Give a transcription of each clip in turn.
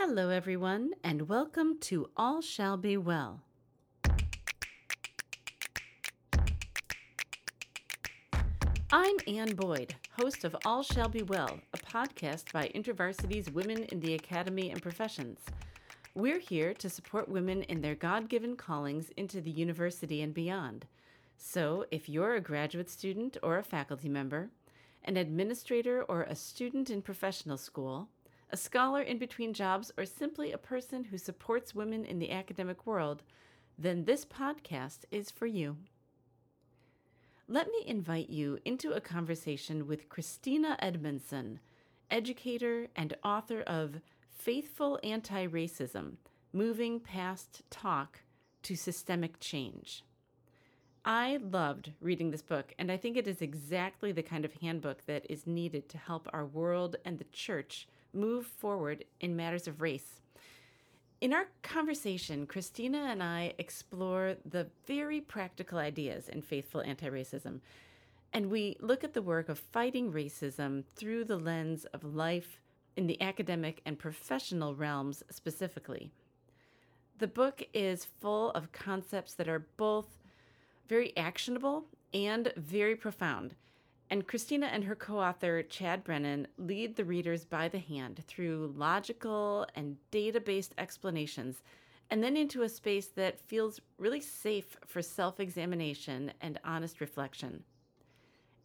Hello, everyone, and welcome to All Shall Be Well. I'm Ann Boyd, host of All Shall Be Well, a podcast by InterVarsity's Women in the Academy and Professions. We're here to support women in their God given callings into the university and beyond. So, if you're a graduate student or a faculty member, an administrator or a student in professional school, a scholar in between jobs, or simply a person who supports women in the academic world, then this podcast is for you. Let me invite you into a conversation with Christina Edmondson, educator and author of Faithful Anti Racism Moving Past Talk to Systemic Change. I loved reading this book, and I think it is exactly the kind of handbook that is needed to help our world and the church move forward in matters of race. In our conversation, Christina and I explore the very practical ideas in faithful anti racism, and we look at the work of fighting racism through the lens of life in the academic and professional realms specifically. The book is full of concepts that are both very actionable and very profound. And Christina and her co author, Chad Brennan, lead the readers by the hand through logical and data based explanations, and then into a space that feels really safe for self examination and honest reflection.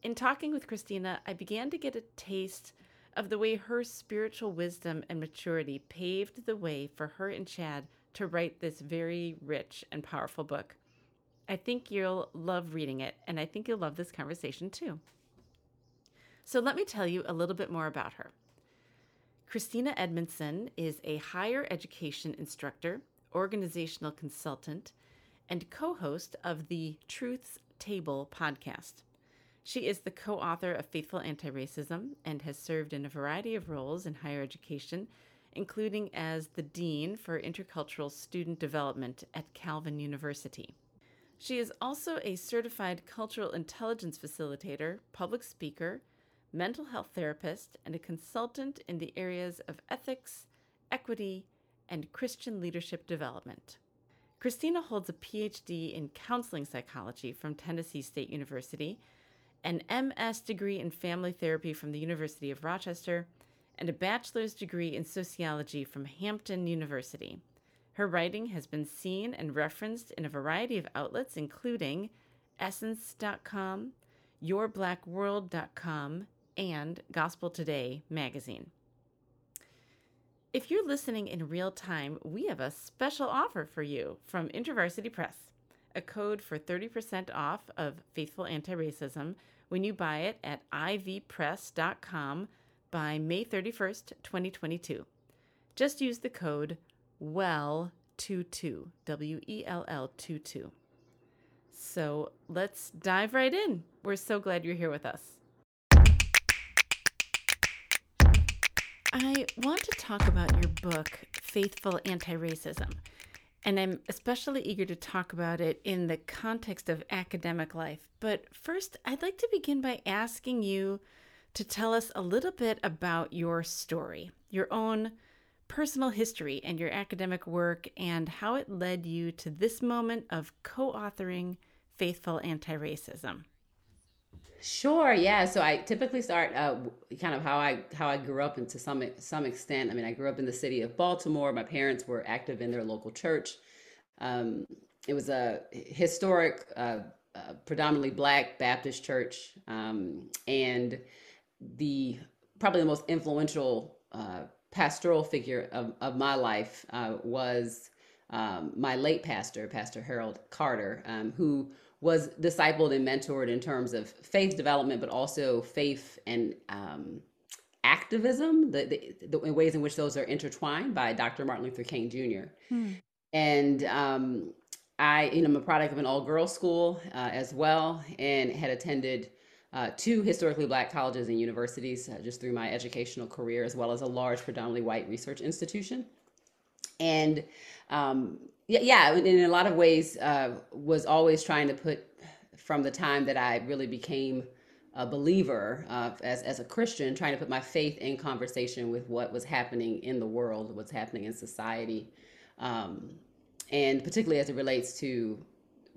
In talking with Christina, I began to get a taste of the way her spiritual wisdom and maturity paved the way for her and Chad to write this very rich and powerful book. I think you'll love reading it, and I think you'll love this conversation too. So let me tell you a little bit more about her. Christina Edmondson is a higher education instructor, organizational consultant, and co host of the Truth's Table podcast. She is the co author of Faithful Anti Racism and has served in a variety of roles in higher education, including as the Dean for Intercultural Student Development at Calvin University. She is also a certified cultural intelligence facilitator, public speaker, mental health therapist, and a consultant in the areas of ethics, equity, and Christian leadership development. Christina holds a PhD in counseling psychology from Tennessee State University, an MS degree in family therapy from the University of Rochester, and a bachelor's degree in sociology from Hampton University. Her writing has been seen and referenced in a variety of outlets, including Essence.com, YourBlackWorld.com, and Gospel Today magazine. If you're listening in real time, we have a special offer for you from InterVarsity Press a code for 30% off of Faithful Anti Racism when you buy it at ivpress.com by May 31st, 2022. Just use the code WELL22, W E L L 22. So let's dive right in. We're so glad you're here with us. I want to talk about your book, Faithful Anti Racism. And I'm especially eager to talk about it in the context of academic life. But first, I'd like to begin by asking you to tell us a little bit about your story, your own personal history, and your academic work, and how it led you to this moment of co authoring Faithful Anti Racism. Sure. Yeah. So I typically start uh, kind of how I how I grew up, and to some some extent, I mean, I grew up in the city of Baltimore. My parents were active in their local church. Um, it was a historic, uh, uh, predominantly Black Baptist church, um, and the probably the most influential uh, pastoral figure of, of my life uh, was um, my late pastor, Pastor Harold Carter, um, who was discipled and mentored in terms of faith development, but also faith and um, activism, the, the, the, ways in which those are intertwined by Dr. Martin Luther King Jr. Hmm. And um, I, you know, I'm a product of an all girls school uh, as well, and had attended uh, two historically black colleges and universities uh, just through my educational career, as well as a large, predominantly white research institution. And um, yeah, yeah, in a lot of ways, uh, was always trying to put from the time that I really became a believer, uh, as as a Christian, trying to put my faith in conversation with what was happening in the world, what's happening in society, um, and particularly as it relates to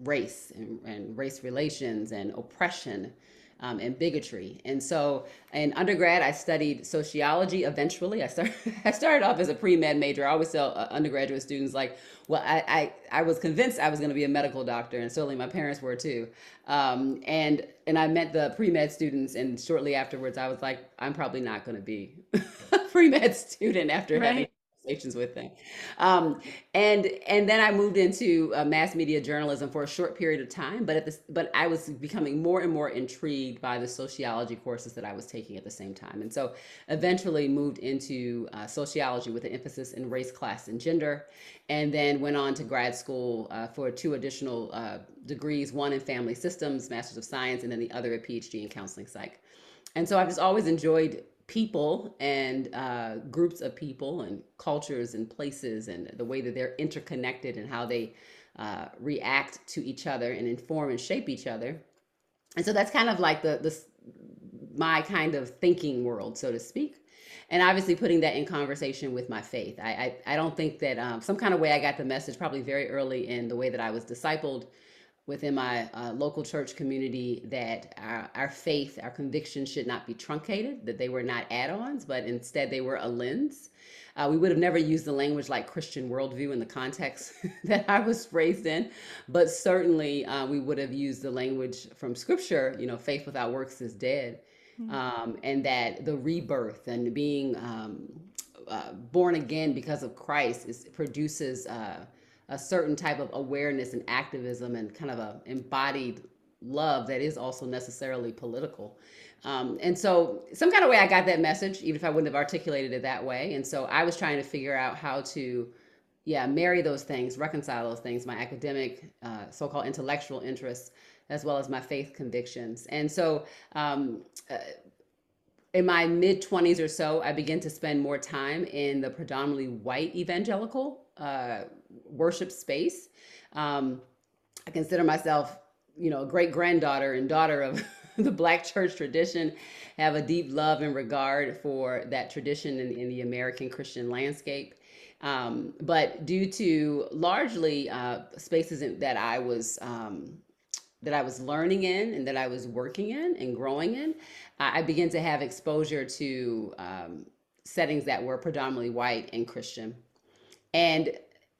race and, and race relations and oppression um, and bigotry. And so in undergrad, I studied sociology eventually. I, start, I started off as a pre med major. I always tell uh, undergraduate students, like, well, I, I, I was convinced I was going to be a medical doctor, and certainly my parents were too. Um, and, and I met the pre med students, and shortly afterwards, I was like, I'm probably not going to be a pre med student after right. having conversations with them. Um, and and then I moved into uh, mass media journalism for a short period of time. But at this, but I was becoming more and more intrigued by the sociology courses that I was taking at the same time. And so eventually moved into uh, sociology with an emphasis in race, class, and gender. And then went on to grad school uh, for two additional uh, degrees, one in family systems, Masters of Science, and then the other a PhD in counseling psych. And so I've just always enjoyed people and uh, groups of people and cultures and places and the way that they're interconnected and how they uh, react to each other and inform and shape each other. And so that's kind of like the, the my kind of thinking world, so to speak. And obviously putting that in conversation with my faith. I, I, I don't think that um, some kind of way I got the message probably very early in the way that I was discipled within my uh, local church community that our, our faith, our convictions should not be truncated, that they were not add ons, but instead they were a lens. Uh, we would have never used the language like Christian worldview in the context that I was raised in, but certainly uh, we would have used the language from scripture, you know, faith without works is dead. Mm-hmm. Um, and that the rebirth and being um, uh, born again because of Christ is, produces uh, a certain type of awareness and activism and kind of a embodied love that is also necessarily political. Um, and so, some kind of way I got that message, even if I wouldn't have articulated it that way. And so, I was trying to figure out how to, yeah, marry those things, reconcile those things, my academic, uh, so called intellectual interests, as well as my faith convictions. And so, um, uh, in my mid 20s or so, I began to spend more time in the predominantly white evangelical uh, worship space. Um, I consider myself, you know, a great granddaughter and daughter of the Black church tradition, have a deep love and regard for that tradition in, in the American Christian landscape. Um, but due to largely uh, spaces that I was um, that I was learning in and that I was working in and growing in, I began to have exposure to um, settings that were predominantly white and Christian and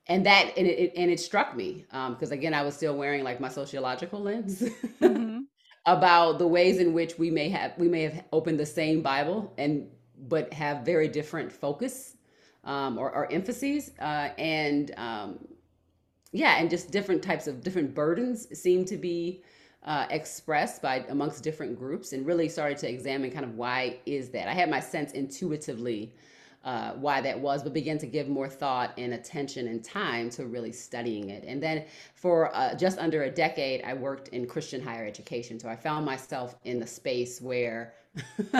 and that and it, and it struck me because um, again i was still wearing like my sociological lens mm-hmm. about the ways in which we may have we may have opened the same bible and but have very different focus um, or, or emphases uh, and um, yeah and just different types of different burdens seem to be uh, expressed by amongst different groups and really started to examine kind of why is that i had my sense intuitively uh, why that was, but began to give more thought and attention and time to really studying it. And then for uh, just under a decade, I worked in Christian higher education. So I found myself in the space where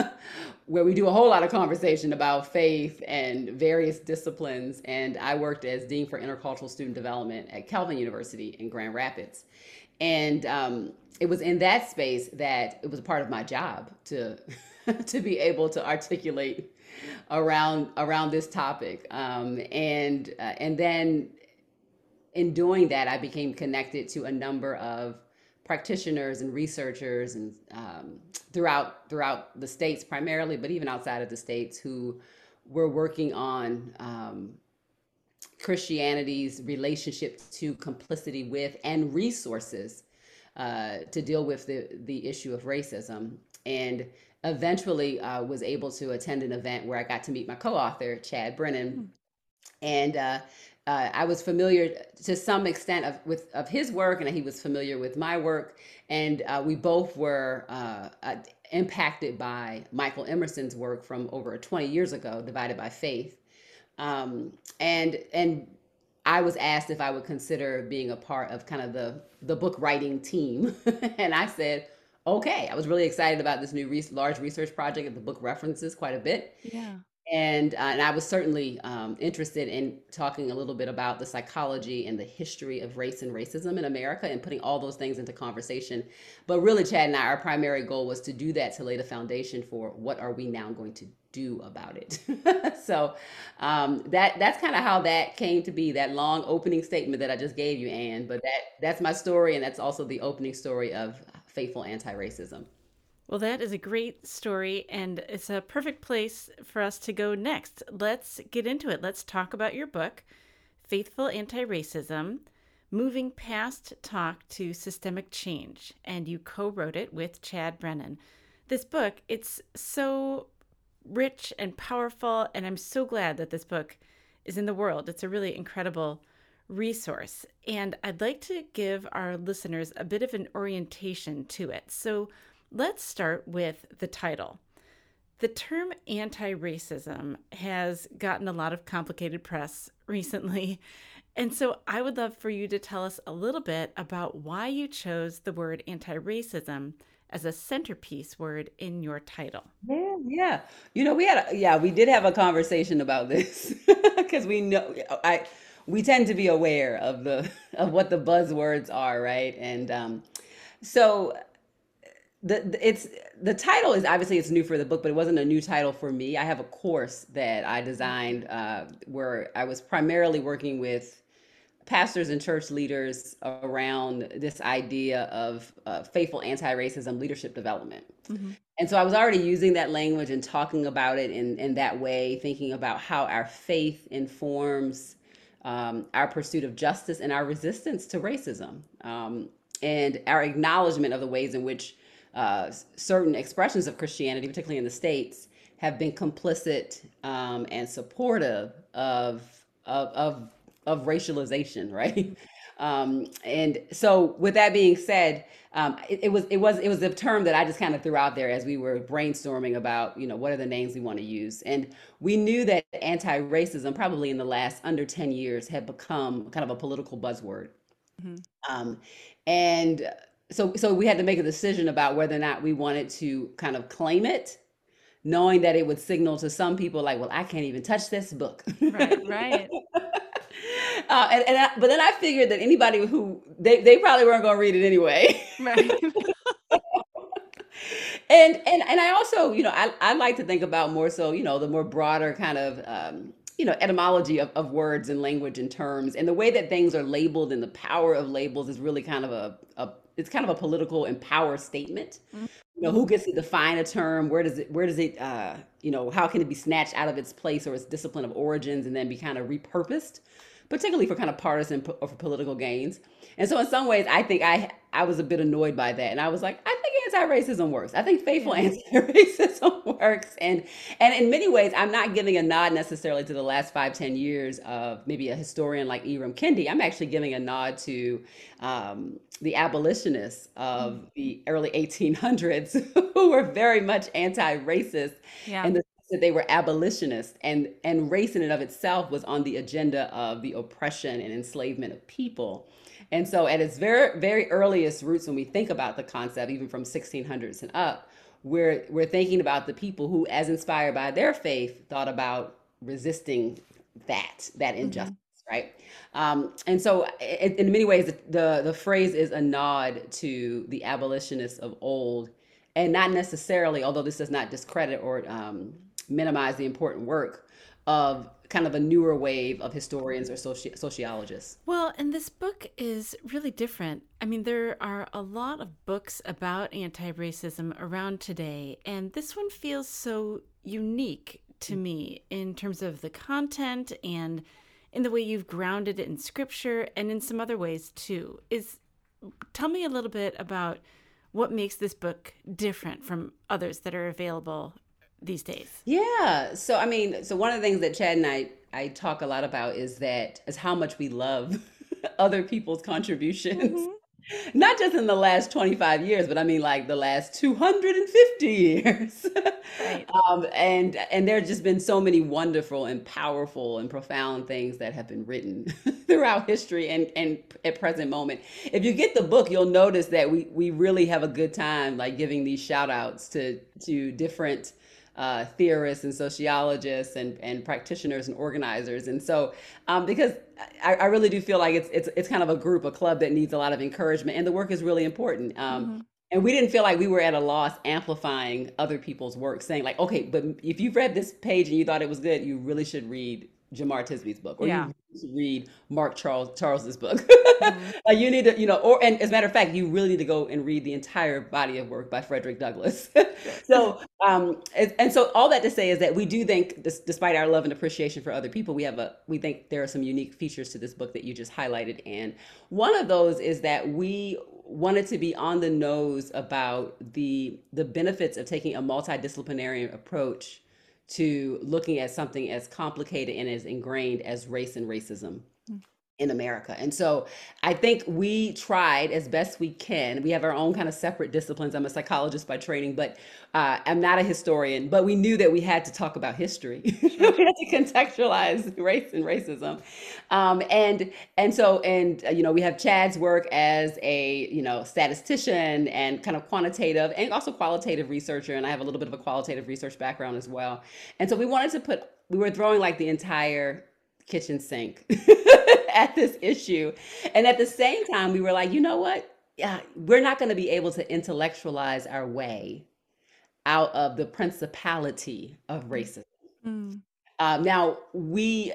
where we do a whole lot of conversation about faith and various disciplines. And I worked as Dean for Intercultural Student Development at Calvin University in Grand Rapids. And um, it was in that space that it was a part of my job to to be able to articulate around around this topic. Um, and uh, and then in doing that, I became connected to a number of practitioners and researchers and um, throughout throughout the states primarily, but even outside of the states who were working on um, Christianity's relationship to complicity with and resources uh, to deal with the the issue of racism. And eventually uh, was able to attend an event where I got to meet my co-author Chad Brennan, mm-hmm. and uh, uh, I was familiar to some extent of with of his work, and he was familiar with my work, and uh, we both were uh, uh, impacted by Michael Emerson's work from over 20 years ago, Divided by Faith, um, and and I was asked if I would consider being a part of kind of the the book writing team, and I said okay, I was really excited about this new re- large research project that the book references quite a bit. Yeah. and uh, and I was certainly um, interested in talking a little bit about the psychology and the history of race and racism in America and putting all those things into conversation. But really, Chad and I, our primary goal was to do that to lay the foundation for what are we now going to do about it. so um, that that's kind of how that came to be. That long opening statement that I just gave you, Ann. But that that's my story, and that's also the opening story of Faithful Anti-Racism. Well, that is a great story, and it's a perfect place for us to go next. Let's get into it. Let's talk about your book, Faithful Anti Racism Moving Past Talk to Systemic Change. And you co wrote it with Chad Brennan. This book, it's so rich and powerful, and I'm so glad that this book is in the world. It's a really incredible resource. And I'd like to give our listeners a bit of an orientation to it. So, Let's start with the title. The term anti racism has gotten a lot of complicated press recently. And so I would love for you to tell us a little bit about why you chose the word anti racism as a centerpiece word in your title. Yeah, yeah. You know, we had a, yeah, we did have a conversation about this because we know I we tend to be aware of the of what the buzzwords are, right? And um so the, the, it's the title is obviously it's new for the book, but it wasn't a new title for me. I have a course that I designed uh, where I was primarily working with pastors and church leaders around this idea of uh, faithful anti-racism leadership development. Mm-hmm. And so I was already using that language and talking about it in, in that way, thinking about how our faith informs um, our pursuit of justice and our resistance to racism, um, and our acknowledgement of the ways in which uh, certain expressions of Christianity, particularly in the states, have been complicit um, and supportive of of of, of racialization, right? Um, and so, with that being said, um, it, it, was it was it was a term that I just kind of threw out there as we were brainstorming about you know what are the names we want to use, and we knew that anti-racism probably in the last under ten years had become kind of a political buzzword, mm-hmm. um, and so so we had to make a decision about whether or not we wanted to kind of claim it knowing that it would signal to some people like well i can't even touch this book. Right right uh, and, and I, but then i figured that anybody who they, they probably weren't going to read it anyway right and and and i also you know I, I like to think about more so you know the more broader kind of um, you know etymology of, of words and language and terms and the way that things are labeled and the power of labels is really kind of a, a it's kind of a political and power statement. Mm-hmm. You know, who gets to define a term? Where does it? Where does it? Uh, you know, how can it be snatched out of its place or its discipline of origins and then be kind of repurposed, particularly for kind of partisan or for political gains? And so, in some ways, I think I I was a bit annoyed by that, and I was like, I anti-racism works. I think faithful anti-racism works, and and in many ways, I'm not giving a nod necessarily to the last five, ten years of maybe a historian like Ibram Kendi. I'm actually giving a nod to um, the abolitionists of mm. the early 1800s who were very much anti-racist, yeah. and the that they were abolitionists and and race in and of itself was on the agenda of the oppression and enslavement of people and so, at its very, very earliest roots, when we think about the concept, even from 1600s and up, we're, we're thinking about the people who, as inspired by their faith, thought about resisting that, that mm-hmm. injustice. Mm-hmm. Right. Um, and so, in, in many ways, the, the phrase is a nod to the abolitionists of old, and not necessarily, although this does not discredit or um, minimize the important work of kind of a newer wave of historians or soci- sociologists. Well, and this book is really different. I mean, there are a lot of books about anti racism around today, and this one feels so unique to me in terms of the content and in the way you've grounded it in scripture and in some other ways too. Is tell me a little bit about what makes this book different from others that are available these days? Yeah. So I mean, so one of the things that Chad and I I talk a lot about is that is how much we love other people's contributions. Mm-hmm. Not just in the last 25 years, but I mean like the last 250 years. Right. um, and and there have just been so many wonderful and powerful and profound things that have been written throughout history and, and at present moment. If you get the book, you'll notice that we we really have a good time like giving these shout outs to to different uh, theorists and sociologists and, and practitioners and organizers. And so, um, because I, I, really do feel like it's, it's, it's kind of a group, a club that needs a lot of encouragement and the work is really important. Um, mm-hmm. And we didn't feel like we were at a loss amplifying other people's work, saying like, okay, but if you've read this page and you thought it was good, you really should read Jemar Tisby's book, or yeah. you read Mark Charles Charles's book. mm-hmm. like you need to, you know, or and as a matter of fact, you really need to go and read the entire body of work by Frederick Douglass. so, um, and, and, so all that to say is that we do think, this, despite our love and appreciation for other people, we have a we think there are some unique features to this book that you just highlighted, and one of those is that we wanted to be on the nose about the the benefits of taking a multidisciplinary approach to looking at something as complicated and as ingrained as race and racism in America. And so I think we tried as best we can. We have our own kind of separate disciplines. I'm a psychologist by training, but uh, I'm not a historian. But we knew that we had to talk about history. we had to contextualize race and racism. Um, and and so and uh, you know we have Chad's work as a you know statistician and kind of quantitative and also qualitative researcher. And I have a little bit of a qualitative research background as well. And so we wanted to put we were throwing like the entire kitchen sink at this issue. And at the same time, we were like, you know what? Yeah, we're not going to be able to intellectualize our way out of the principality of mm. racism. Mm. Um, now, we,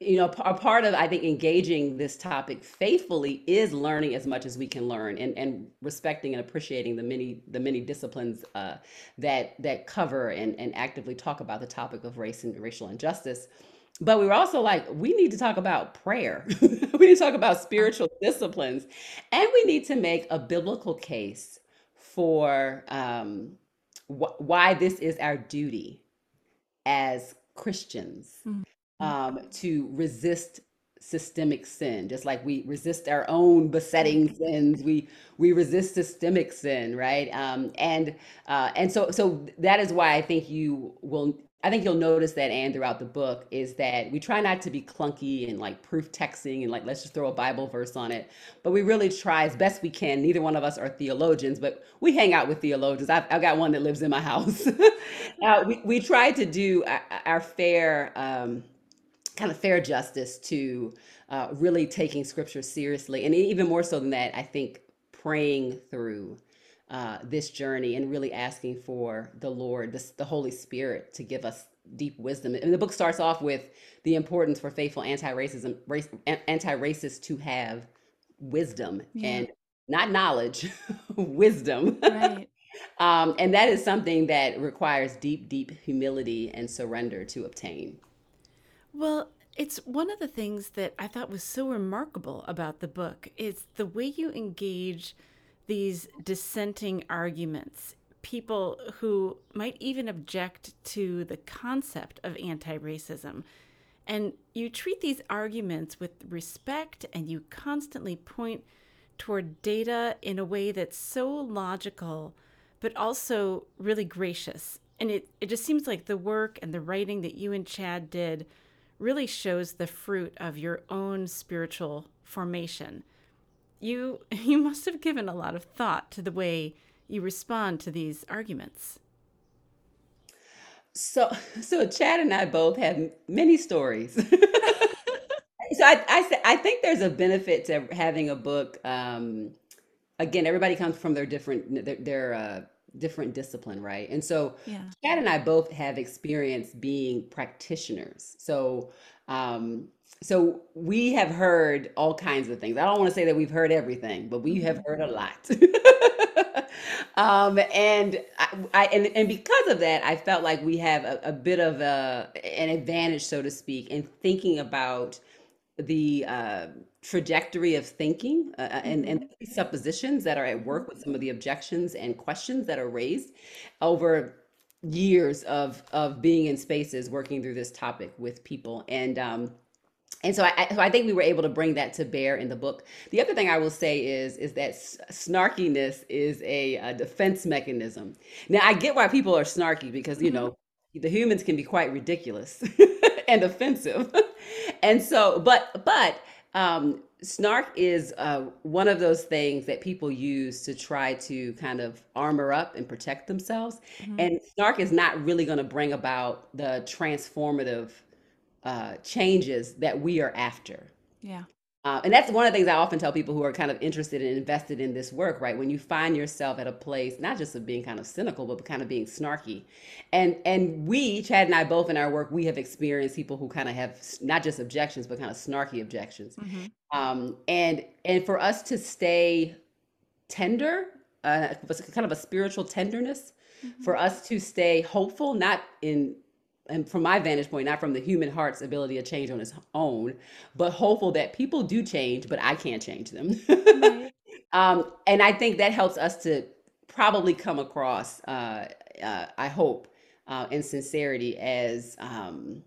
you know, a part of I think engaging this topic faithfully is learning as much as we can learn, and and respecting and appreciating the many the many disciplines uh, that that cover and and actively talk about the topic of race and racial injustice. But we were also like, we need to talk about prayer. we need to talk about spiritual disciplines. And we need to make a biblical case for um, wh- why this is our duty as Christians mm-hmm. um, to resist systemic sin just like we resist our own besetting sins we we resist systemic sin right um and uh and so so that is why i think you will I think you'll notice that, and throughout the book, is that we try not to be clunky and like proof texting and like let's just throw a Bible verse on it. But we really try as best we can. Neither one of us are theologians, but we hang out with theologians. I've, I've got one that lives in my house. uh, we, we try to do our, our fair, um, kind of fair justice to uh, really taking scripture seriously. And even more so than that, I think praying through uh, this journey and really asking for the Lord, this, the Holy Spirit, to give us deep wisdom. And the book starts off with the importance for faithful anti-racism, race, anti-racists to have wisdom yeah. and not knowledge, wisdom. Right. um, and that is something that requires deep, deep humility and surrender to obtain. Well, it's one of the things that I thought was so remarkable about the book is the way you engage these dissenting arguments, people who might even object to the concept of anti racism. And you treat these arguments with respect and you constantly point toward data in a way that's so logical, but also really gracious. And it, it just seems like the work and the writing that you and Chad did really shows the fruit of your own spiritual formation you you must have given a lot of thought to the way you respond to these arguments. So so Chad and I both have many stories. so I I I think there's a benefit to having a book. Um, again, everybody comes from their different their, their uh, different discipline, right? And so yeah. Chad and I both have experience being practitioners. So um, so we have heard all kinds of things. I don't want to say that we've heard everything, but we have heard a lot. um, and I, I, and and because of that, I felt like we have a, a bit of a an advantage, so to speak, in thinking about the uh, trajectory of thinking uh, uh and, and mm-hmm. suppositions that are at work with some of the objections and questions that are raised over years of of being in spaces working through this topic with people and um and so I, so I think we were able to bring that to bear in the book. The other thing I will say is is that snarkiness is a, a defense mechanism. Now I get why people are snarky because you know the humans can be quite ridiculous and offensive, and so but but Um, snark is uh, one of those things that people use to try to kind of armor up and protect themselves. Mm-hmm. And snark is not really going to bring about the transformative uh, changes that we are after. Yeah. Uh, and that's one of the things I often tell people who are kind of interested and invested in this work, right? When you find yourself at a place, not just of being kind of cynical, but kind of being snarky. And and we, Chad and I both in our work, we have experienced people who kind of have not just objections, but kind of snarky objections. Mm-hmm. Um, and and for us to stay tender, uh, kind of a spiritual tenderness, mm-hmm. for us to stay hopeful, not in and from my vantage point, not from the human heart's ability to change on its own, but hopeful that people do change, but I can't change them. um, and I think that helps us to probably come across, uh, uh, I hope, uh, in sincerity as um,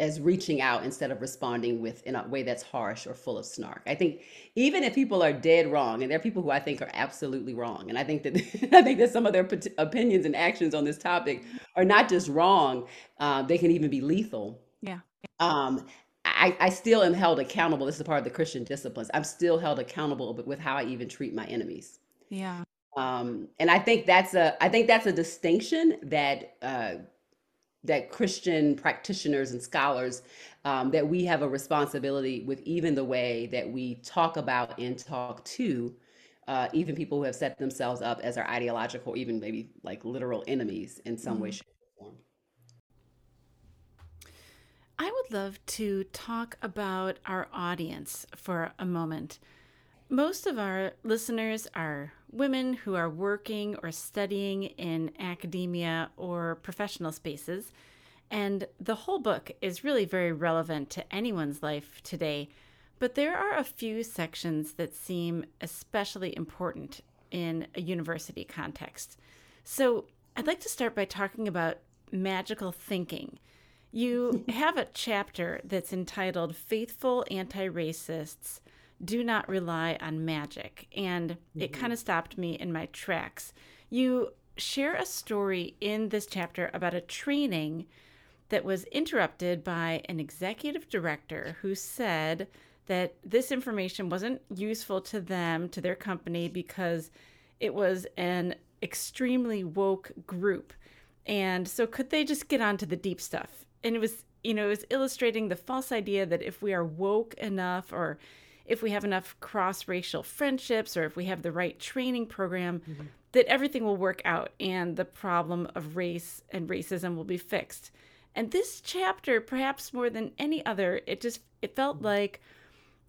as reaching out instead of responding with in a way that's harsh or full of snark. I think even if people are dead wrong, and there are people who I think are absolutely wrong, and I think that I think that some of their opinions and actions on this topic are not just wrong; uh, they can even be lethal. Yeah. Um, I, I still am held accountable. This is part of the Christian disciplines. I'm still held accountable with how I even treat my enemies. Yeah. Um, and I think that's a I think that's a distinction that uh, that Christian practitioners and scholars um, that we have a responsibility with even the way that we talk about and talk to uh, even people who have set themselves up as our ideological, even maybe like literal enemies in some mm-hmm. way, shape, or form. I would love to talk about our audience for a moment. Most of our listeners are women who are working or studying in academia or professional spaces. And the whole book is really very relevant to anyone's life today. But there are a few sections that seem especially important in a university context. So I'd like to start by talking about magical thinking. You have a chapter that's entitled Faithful Anti Racists do not rely on magic. And mm-hmm. it kind of stopped me in my tracks. You share a story in this chapter about a training that was interrupted by an executive director who said that this information wasn't useful to them, to their company, because it was an extremely woke group. And so, could they just get on to the deep stuff? And it was, you know, it was illustrating the false idea that if we are woke enough or if we have enough cross racial friendships or if we have the right training program, mm-hmm. that everything will work out and the problem of race and racism will be fixed. And this chapter, perhaps more than any other, it just it felt like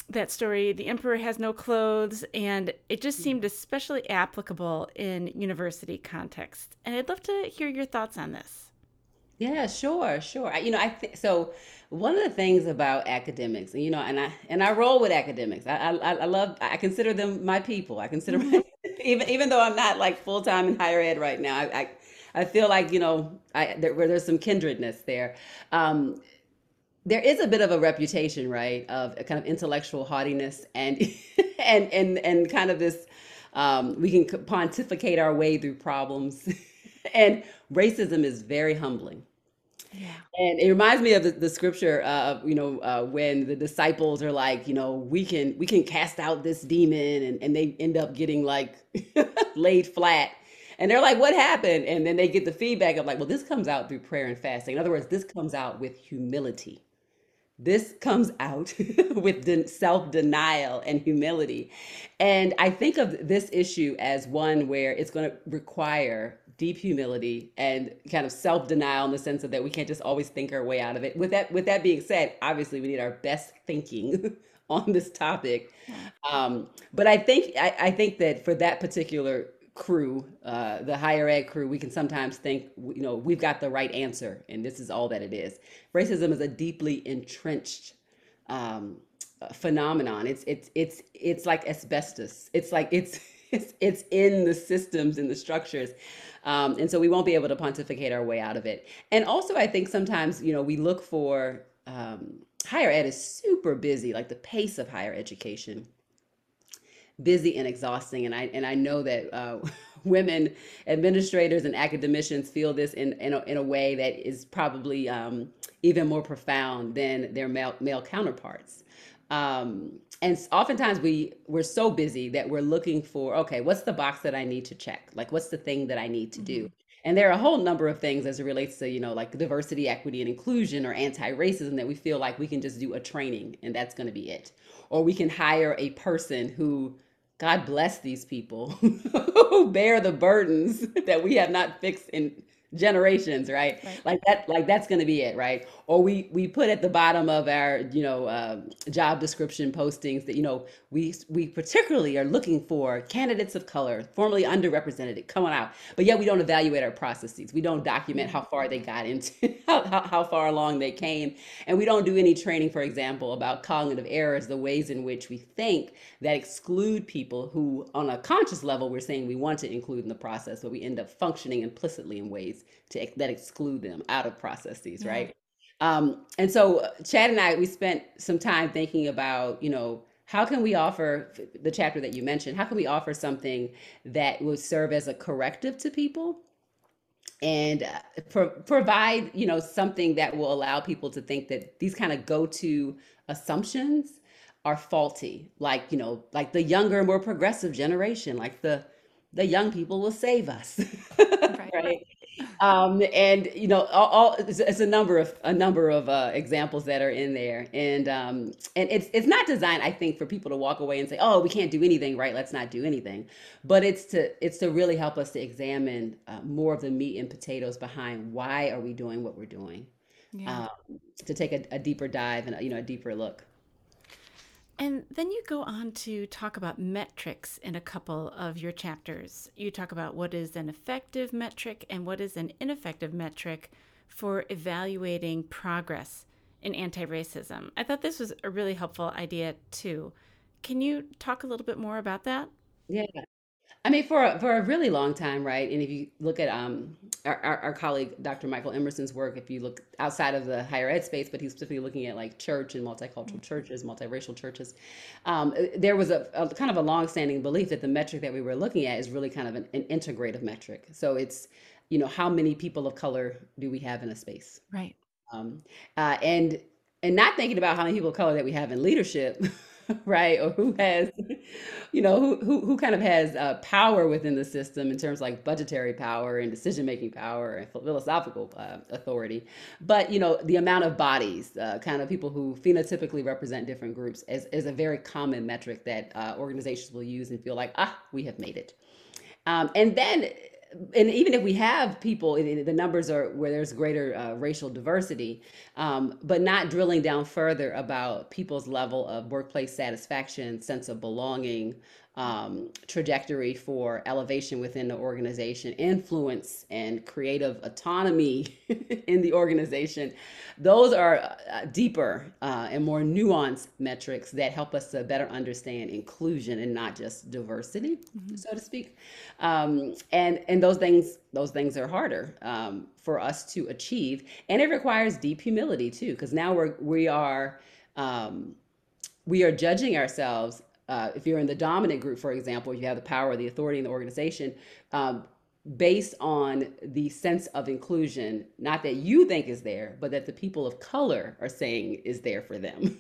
that story, The Emperor Has No Clothes, and it just seemed especially applicable in university context. And I'd love to hear your thoughts on this. Yeah, sure, sure. I, you know, I think so. One of the things about academics, you know, and I and I roll with academics. I I, I love. I consider them my people. I consider my, mm-hmm. even even though I'm not like full time in higher ed right now. I, I I feel like you know, I there, where there's some kindredness there. Um, there is a bit of a reputation, right, of a kind of intellectual haughtiness and and and and kind of this. Um, we can pontificate our way through problems, and racism is very humbling yeah. And it reminds me of the, the scripture, uh, you know, uh, when the disciples are like, you know, we can we can cast out this demon, and, and they end up getting like laid flat. And they're like, what happened? And then they get the feedback of like, well, this comes out through prayer and fasting. In other words, this comes out with humility. This comes out with self denial and humility. And I think of this issue as one where it's going to require deep humility and kind of self-denial in the sense of that we can't just always think our way out of it. With that, with that being said, obviously we need our best thinking on this topic. Um, but I think I, I, think that for that particular crew, uh, the higher ed crew, we can sometimes think you know we've got the right answer, and this is all that it is. Racism is a deeply entrenched um, phenomenon. It's it's it's it's like asbestos. It's like it's it's, it's in the systems and the structures. Um, and so we won't be able to pontificate our way out of it. And also, I think sometimes, you know, we look for um, higher ed is super busy, like the pace of higher education, busy and exhausting. And I and I know that uh, women administrators and academicians feel this in in a, in a way that is probably um, even more profound than their male male counterparts. Um, and oftentimes we we're so busy that we're looking for okay, what's the box that I need to check? Like, what's the thing that I need to do? Mm-hmm. And there are a whole number of things as it relates to, you know, like diversity, equity, and inclusion or anti racism that we feel like we can just do a training and that's going to be it. Or we can hire a person who, God bless these people, who bear the burdens that we have not fixed in generations right? right? like that like that's going to be it right? Or we we put at the bottom of our you know uh, job description postings that you know we we particularly are looking for candidates of color formerly underrepresented coming out. But yet we don't evaluate our processes. We don't document how far they got into how, how, how far along they came. And we don't do any training for example about cognitive errors the ways in which we think that exclude people who on a conscious level we're saying we want to include in the process but we end up functioning implicitly in ways to that exclude them out of processes, yeah. right? Um, and so uh, Chad and I, we spent some time thinking about, you know, how can we offer the chapter that you mentioned? How can we offer something that would serve as a corrective to people and uh, pro- provide, you know, something that will allow people to think that these kind of go-to assumptions are faulty, like you know, like the younger, more progressive generation, like the the young people will save us, right? right? Um, and you know, all, all it's, it's, a number of a number of uh, examples that are in there, and um, and it's it's not designed, I think, for people to walk away and say, "Oh, we can't do anything, right? Let's not do anything," but it's to it's to really help us to examine uh, more of the meat and potatoes behind why are we doing what we're doing, yeah. um, to take a, a deeper dive and you know a deeper look. And then you go on to talk about metrics in a couple of your chapters. You talk about what is an effective metric and what is an ineffective metric for evaluating progress in anti racism. I thought this was a really helpful idea too. Can you talk a little bit more about that? Yeah. I mean, for a, for a really long time, right? And if you look at um, our, our, our, colleague Dr. Michael Emerson's work, if you look outside of the higher ed space, but he's specifically looking at like church and multicultural mm-hmm. churches, multiracial churches, um, there was a, a, kind of a long-standing belief that the metric that we were looking at is really kind of an, an integrative metric. So it's, you know, how many people of color do we have in a space? Right. Um, uh, and and not thinking about how many people of color that we have in leadership. right? Or who has, you know, who who, who kind of has uh, power within the system in terms like budgetary power and decision making power and philosophical uh, authority. But you know, the amount of bodies, uh, kind of people who phenotypically represent different groups, is is a very common metric that uh, organizations will use and feel like, ah, we have made it. Um, and then and even if we have people, the numbers are where there's greater uh, racial diversity, um, but not drilling down further about people's level of workplace satisfaction, sense of belonging, um, trajectory for elevation within the organization, influence and creative autonomy in the organization. Those are uh, deeper uh, and more nuanced metrics that help us to better understand inclusion and not just diversity, mm-hmm. so to speak. Um, and and those things those things are harder um, for us to achieve, and it requires deep humility too, because now we're we are um, we are judging ourselves uh, if you're in the dominant group, for example, you have the power, the authority in the organization, um, based on the sense of inclusion, not that you think is there, but that the people of color are saying is there for them.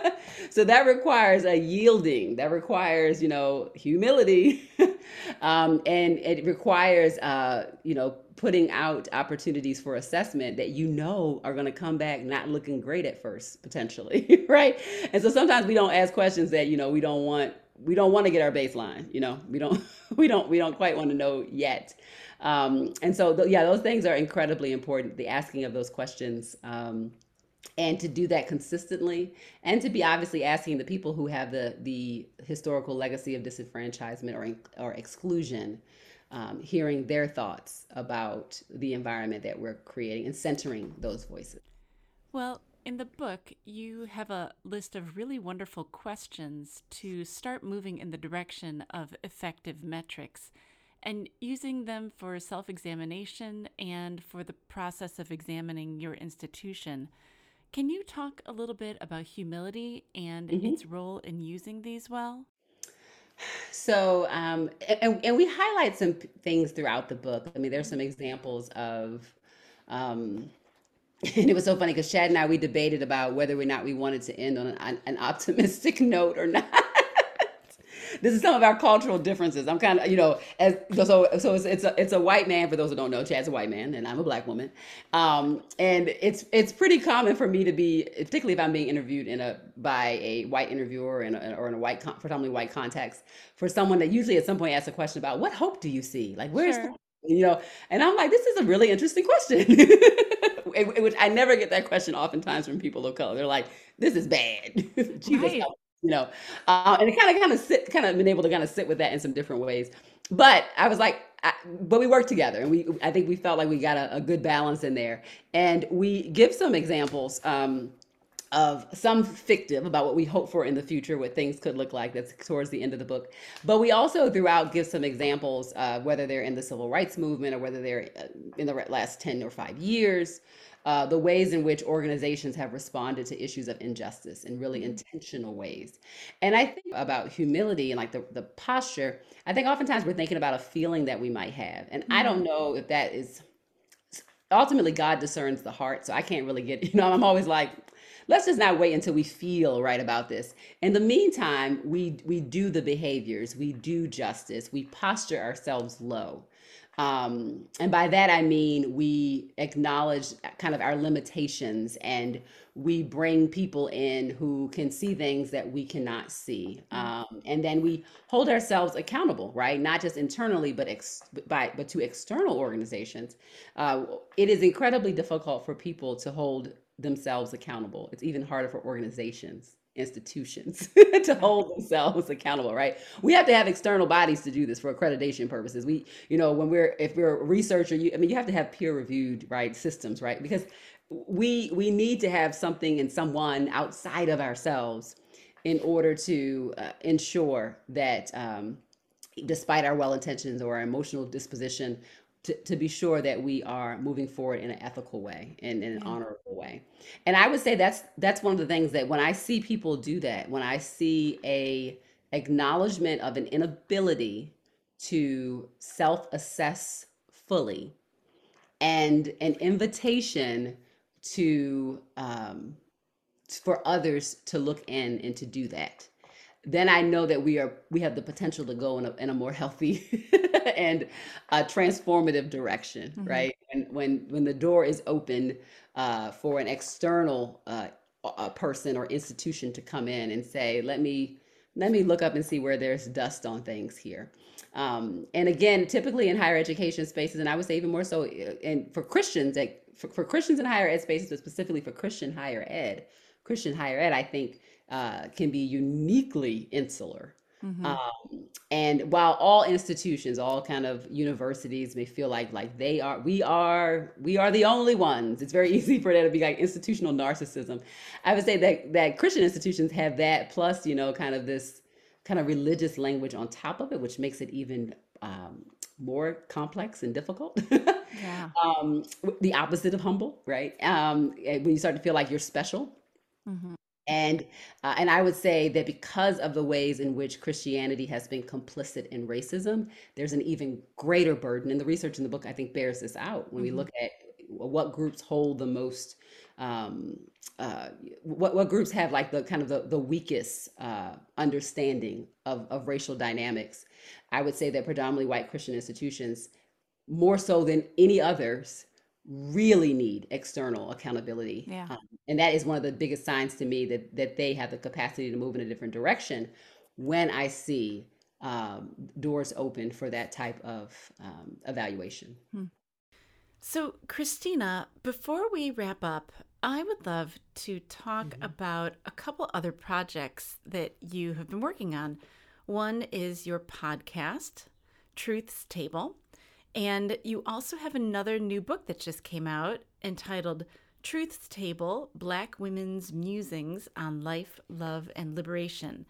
so that requires a yielding, that requires, you know, humility, um, and it requires, uh, you know, putting out opportunities for assessment that you know are going to come back not looking great at first potentially right? And so sometimes we don't ask questions that you know we don't want we don't want to get our baseline you know? We don't we don't we don't quite want to know yet. Um, and so th- yeah those things are incredibly important the asking of those questions um, and to do that consistently and to be obviously asking the people who have the the historical legacy of disenfranchisement or or exclusion um, hearing their thoughts about the environment that we're creating and centering those voices. Well, in the book, you have a list of really wonderful questions to start moving in the direction of effective metrics and using them for self examination and for the process of examining your institution. Can you talk a little bit about humility and mm-hmm. its role in using these well? So, um, and, and we highlight some things throughout the book. I mean, there's some examples of, um, and it was so funny because Chad and I we debated about whether or not we wanted to end on an, an optimistic note or not. This is some of our cultural differences. I'm kind of, you know, as so so it's it's a, it's a white man for those who don't know. Chad's a white man, and I'm a black woman. Um, and it's it's pretty common for me to be, particularly if I'm being interviewed in a by a white interviewer in a, or in a white predominantly white context, for someone that usually at some point asks a question about what hope do you see? Like where's sure. you know? And I'm like, this is a really interesting question. Which I never get that question oftentimes from people of color. They're like, this is bad. Jesus right you know, uh, and it kind of kind of sit, kind of been able to kind of sit with that in some different ways. But I was like, I, but we worked together, and we I think we felt like we got a, a good balance in there, and we give some examples. Um, of some fictive about what we hope for in the future, what things could look like. That's towards the end of the book. But we also throughout give some examples, uh, whether they're in the civil rights movement or whether they're uh, in the last 10 or five years, uh, the ways in which organizations have responded to issues of injustice in really mm-hmm. intentional ways. And I think about humility and like the, the posture, I think oftentimes we're thinking about a feeling that we might have. And. I don't mm-hmm. know if that is ultimately God discerns the heart. So I can't really get, you know, I'm always like, let's just not wait until we feel right about this. In the meantime, we we do the behaviors, we do justice, we posture ourselves low. Um, and by that, I mean we acknowledge kind of our limitations and we bring people in who can see things that we cannot see. Mm. Um, and then we hold ourselves accountable, right? Not just internally, but ex- by, but to external organizations. Uh, it is incredibly difficult for people to hold themselves accountable. It's even harder for organizations institutions to hold themselves accountable right? We have to have external bodies to do this for accreditation purposes. We you know when we're if we're a researcher you i mean you have to have peer reviewed right systems right? Because we we need to have something and someone outside of ourselves in order to uh, ensure that um, despite our well intentions or our emotional disposition to, to be sure that we are moving forward in an ethical way and in an yeah. honorable way. And I would say that's that's one of the things that when I see people do that, when I see a acknowledgement of an inability to self-assess fully and an invitation to um, for others to look in and to do that then I know that we are we have the potential to go in a, in a more healthy and a transformative direction, mm-hmm. right? And when when the door is opened uh, for an external uh, a person or institution to come in and say, "Let me let me look up and see where there's dust on things here." Um, and again, typically in higher education spaces, and I would say even more so, and uh, for Christians, like for, for Christians in higher ed spaces, but specifically for Christian higher ed, Christian higher ed, I think uh, can be uniquely insular. Mm-hmm. Um, and while all institutions, all kind of universities may feel like like they are, we are, we are the only ones. It's very easy for that to be like institutional narcissism. I would say that that Christian institutions have that plus, you know, kind of this kind of religious language on top of it, which makes it even um, more complex and difficult. yeah. um, the opposite of humble, right? Um, when you start to feel like you're special. Mm-hmm. And uh, and I would say that because of the ways in which Christianity has been complicit in racism, there's an even greater burden. And the research in the book, I think, bears this out when mm-hmm. we look at what groups hold the most, um, uh, what what groups have like the kind of the the weakest uh, understanding of of racial dynamics. I would say that predominantly white Christian institutions, more so than any others, really need external accountability. Yeah. Um, and that is one of the biggest signs to me that that they have the capacity to move in a different direction when I see um, doors open for that type of um, evaluation. Hmm. So, Christina, before we wrap up, I would love to talk mm-hmm. about a couple other projects that you have been working on. One is your podcast, Truth's Table. And you also have another new book that just came out entitled Truth's Table Black Women's Musings on Life, Love, and Liberation.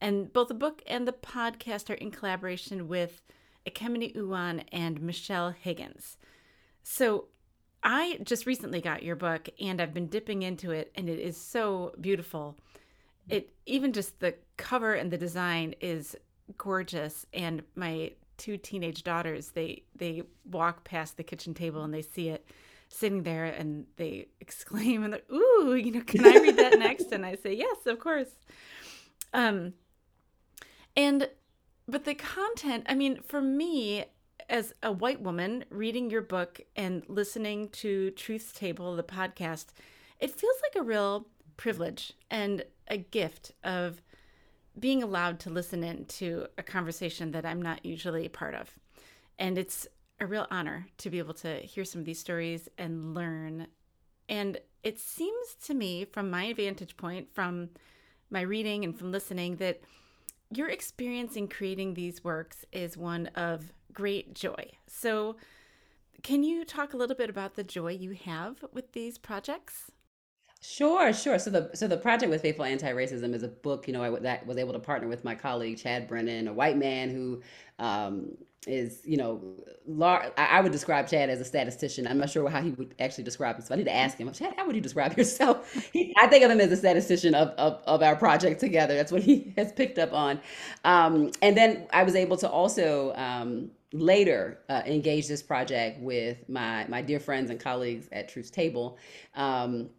And both the book and the podcast are in collaboration with Ekemini Uwan and Michelle Higgins. So I just recently got your book and I've been dipping into it, and it is so beautiful. It even just the cover and the design is gorgeous, and my two teenage daughters they they walk past the kitchen table and they see it sitting there and they exclaim and they're, ooh, you know, can I read that next? And I say, yes, of course. Um, and, but the content, I mean, for me, as a white woman reading your book and listening to Truth's Table, the podcast, it feels like a real privilege and a gift of being allowed to listen in to a conversation that I'm not usually a part of. And it's a real honor to be able to hear some of these stories and learn. And it seems to me, from my vantage point, from my reading and from listening, that your experience in creating these works is one of great joy. So, can you talk a little bit about the joy you have with these projects? Sure, sure. So the so the project with Faithful Anti-Racism is a book. You know, I that was able to partner with my colleague Chad Brennan, a white man who um, is you know, lar- I would describe Chad as a statistician. I'm not sure how he would actually describe himself. I need to ask him, Chad, how would you describe yourself? He, I think of him as a statistician of, of of our project together. That's what he has picked up on. Um, and then I was able to also. Um, later uh, engage this project with my my dear friends and colleagues at Truth's Table. Um,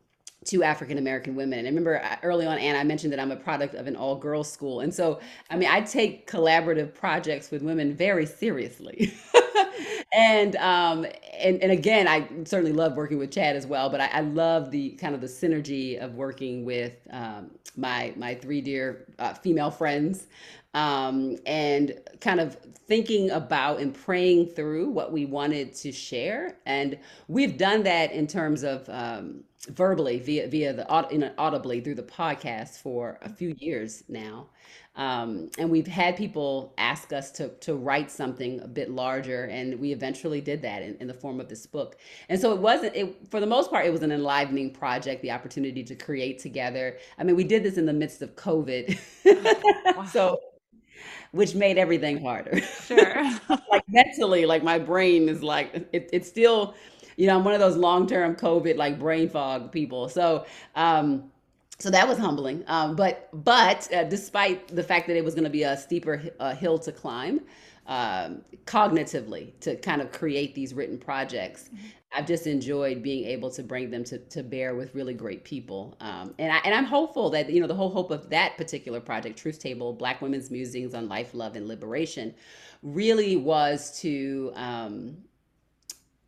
two African American women. And I remember uh, early on, Anna, I mentioned that I'm a product of an all girls school. And so, I mean, I take collaborative projects with women very seriously. and, um, and, and again, I certainly love working with Chad as well, but I, I love the kind of the synergy of working with um, my, my three dear uh, female friends um, and kind of thinking about and praying through what we wanted to share. And we've done that in terms of um, verbally via via the you know, audibly through the podcast for a few years now. Um, and we've had people ask us to to write something a bit larger, and we eventually did that in, in the form of this book. And so it wasn't it for the most part it was an enlivening project, the opportunity to create together. I mean, we did this in the midst of COVID, wow. so which made everything harder. Sure. like mentally, like my brain is like it, it's still, you know, I'm one of those long term COVID like brain fog people. So um so that was humbling. Um, but but uh, despite the fact that it was going to be a steeper uh, hill to climb, um, cognitively to kind of create these written projects. Mm-hmm. I've just enjoyed being able to bring them to, to bear with really great people. Um, and, I, and I'm hopeful that, you know, the whole hope of that particular project, Truth Table, Black Women's Musings on Life, Love, and Liberation, really was to, um,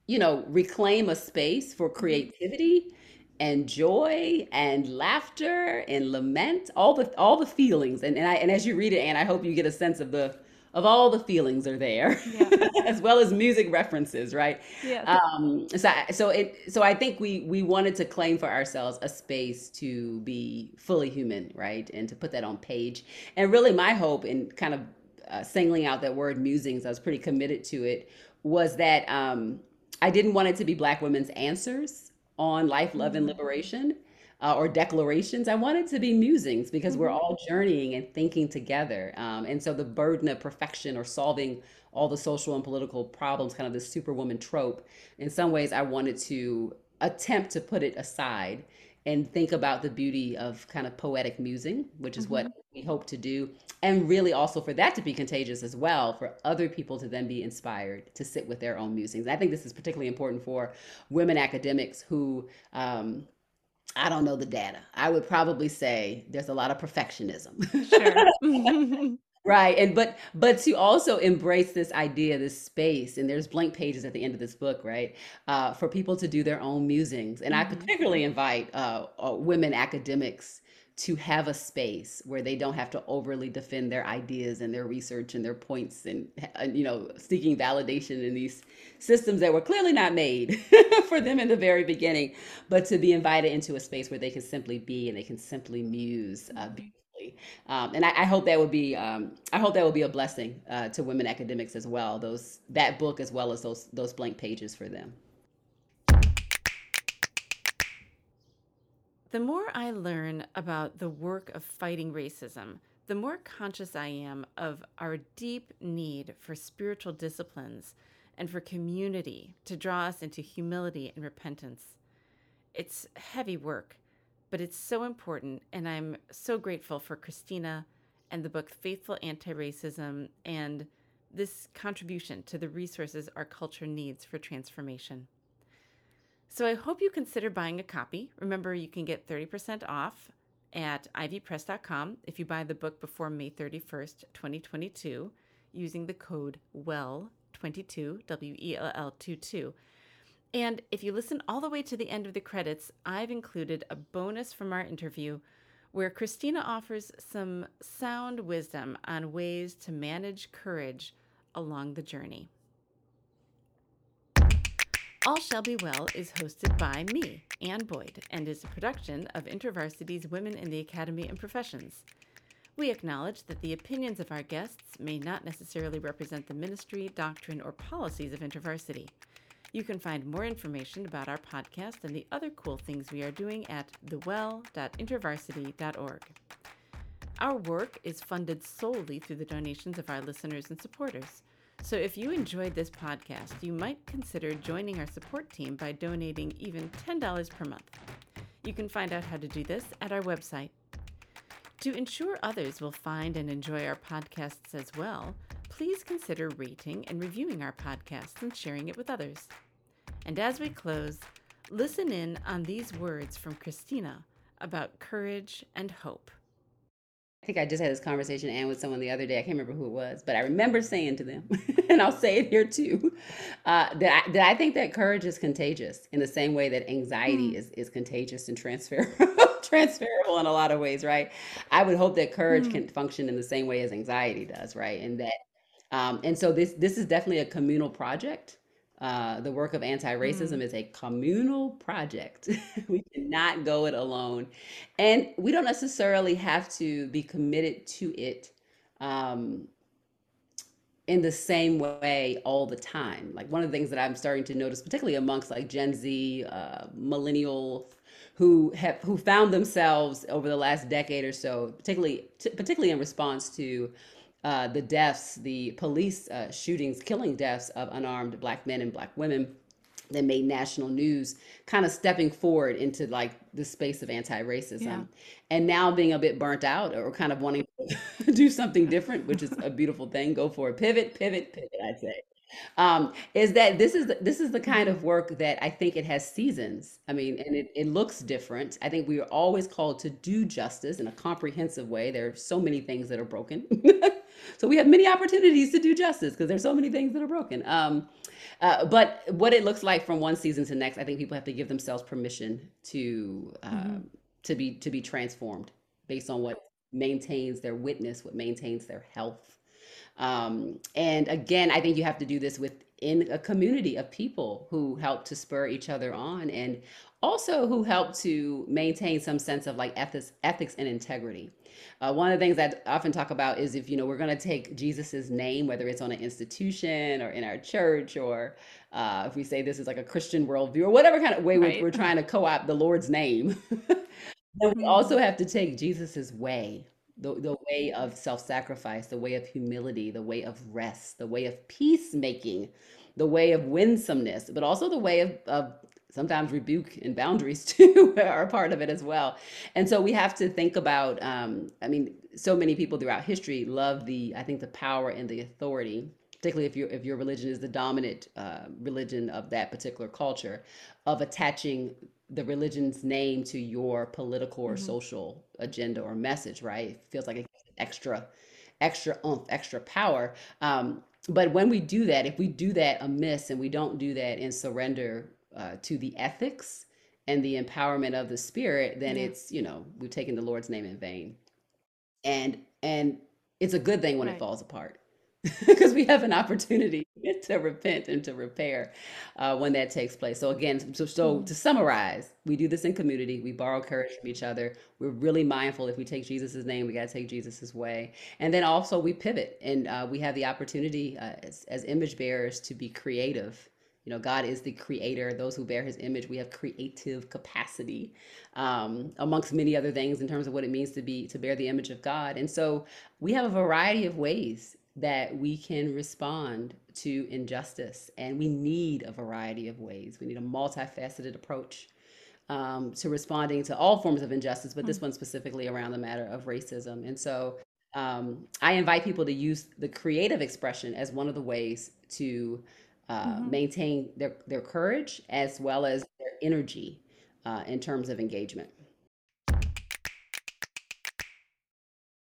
you know, reclaim a space for mm-hmm. creativity and joy and laughter and lament, all the all the feelings. And and I and as you read it, and I hope you get a sense of the of all the feelings are there yeah. as well as music references right yeah um so so it so i think we we wanted to claim for ourselves a space to be fully human right and to put that on page and really my hope in kind of uh, singling out that word musings i was pretty committed to it was that um i didn't want it to be black women's answers on life love and mm-hmm. liberation uh, or declarations. I wanted to be musings because mm-hmm. we're all journeying and thinking together. Um, and so the burden of perfection or solving all the social and political problems, kind of the superwoman trope, in some ways, I wanted to attempt to put it aside and think about the beauty of kind of poetic musing, which is mm-hmm. what we hope to do. And really also for that to be contagious as well, for other people to then be inspired to sit with their own musings. I think this is particularly important for women academics who, um, I don't know the data. I would probably say there's a lot of perfectionism. Sure. right. And but but to also embrace this idea, this space, and there's blank pages at the end of this book, right? Uh, for people to do their own musings. And mm-hmm. I particularly invite uh, uh, women academics to have a space where they don't have to overly defend their ideas and their research and their points and you know seeking validation in these systems that were clearly not made for them in the very beginning but to be invited into a space where they can simply be and they can simply muse uh, um, and I, I, hope that would be um, I hope that would be a blessing uh, to women academics as well those that book as well as those those blank pages for them The more I learn about the work of fighting racism, the more conscious I am of our deep need for spiritual disciplines and for community to draw us into humility and repentance. It's heavy work, but it's so important, and I'm so grateful for Christina and the book Faithful Anti Racism and this contribution to the resources our culture needs for transformation. So I hope you consider buying a copy. Remember, you can get 30% off at ivpress.com if you buy the book before May 31st, 2022, using the code WELL22, W E L L 22. And if you listen all the way to the end of the credits, I've included a bonus from our interview where Christina offers some sound wisdom on ways to manage courage along the journey. All Shall Be Well is hosted by me, Ann Boyd, and is a production of InterVarsity's Women in the Academy and Professions. We acknowledge that the opinions of our guests may not necessarily represent the ministry, doctrine, or policies of InterVarsity. You can find more information about our podcast and the other cool things we are doing at thewell.intervarsity.org. Our work is funded solely through the donations of our listeners and supporters. So if you enjoyed this podcast, you might consider joining our support team by donating even $10 per month. You can find out how to do this at our website. To ensure others will find and enjoy our podcasts as well, please consider rating and reviewing our podcast and sharing it with others. And as we close, listen in on these words from Christina about courage and hope. I think I just had this conversation and with someone the other day. I can't remember who it was, but I remember saying to them, and I'll say it here too, uh, that, I, that I think that courage is contagious in the same way that anxiety mm. is, is contagious and transferable, transferable in a lot of ways, right? I would hope that courage mm. can function in the same way as anxiety does, right? And that um, and so this this is definitely a communal project. Uh, the work of anti-racism mm. is a communal project. we cannot go it alone, and we don't necessarily have to be committed to it um, in the same way all the time. Like one of the things that I'm starting to notice, particularly amongst like Gen Z, uh, millennial who have who found themselves over the last decade or so, particularly t- particularly in response to uh, the deaths, the police uh, shootings, killing deaths of unarmed black men and black women that made national news, kind of stepping forward into like the space of anti-racism, yeah. and now being a bit burnt out or kind of wanting to do something different, which is a beautiful thing. Go for it, pivot, pivot, pivot. I'd say um, is that this is the, this is the kind of work that I think it has seasons. I mean, and it, it looks different. I think we are always called to do justice in a comprehensive way. There are so many things that are broken. so we have many opportunities to do justice because there's so many things that are broken. Um, uh, but what it looks like from one season to next, I think people have to give themselves permission to uh, mm-hmm. to be to be transformed based on what maintains their witness, what maintains their health um, and again, I think you have to do this within a community of people who help to spur each other on and also who help to maintain some sense of like ethics, ethics and integrity. Uh, one of the things that I often talk about is if you know we're going to take Jesus's name, whether it's on an institution or in our church, or uh, if we say this is like a Christian worldview or whatever kind of way right. we're, we're, trying to co-opt the Lord's name, then we mm-hmm. also have to take Jesus's way the, the way of self-sacrifice the way of humility the way of rest the way of peacemaking the way of winsomeness but also the way of, of sometimes rebuke and boundaries too are part of it as well and so we have to think about um, i mean so many people throughout history love the i think the power and the authority particularly if your if your religion is the dominant uh, religion of that particular culture of attaching the religion's name to your political or mm-hmm. social agenda or message, right? It feels like it extra, extra oomph, extra power. Um, but when we do that, if we do that amiss and we don't do that and surrender uh, to the ethics and the empowerment of the spirit, then yeah. it's you know we've taken the Lord's name in vain, and and it's a good thing when right. it falls apart because we have an opportunity to repent and to repair uh, when that takes place. So again, so, so mm-hmm. to summarize, we do this in community. We borrow courage from each other. We're really mindful if we take Jesus's name, we got to take Jesus's way. And then also we pivot and uh, we have the opportunity uh, as, as image bearers to be creative. You know, God is the creator. Those who bear his image, we have creative capacity, um, amongst many other things in terms of what it means to be to bear the image of God. And so we have a variety of ways that we can respond to injustice. And we need a variety of ways. We need a multifaceted approach um, to responding to all forms of injustice, but this mm. one specifically around the matter of racism. And so um, I invite people to use the creative expression as one of the ways to uh, mm-hmm. maintain their, their courage as well as their energy uh, in terms of engagement.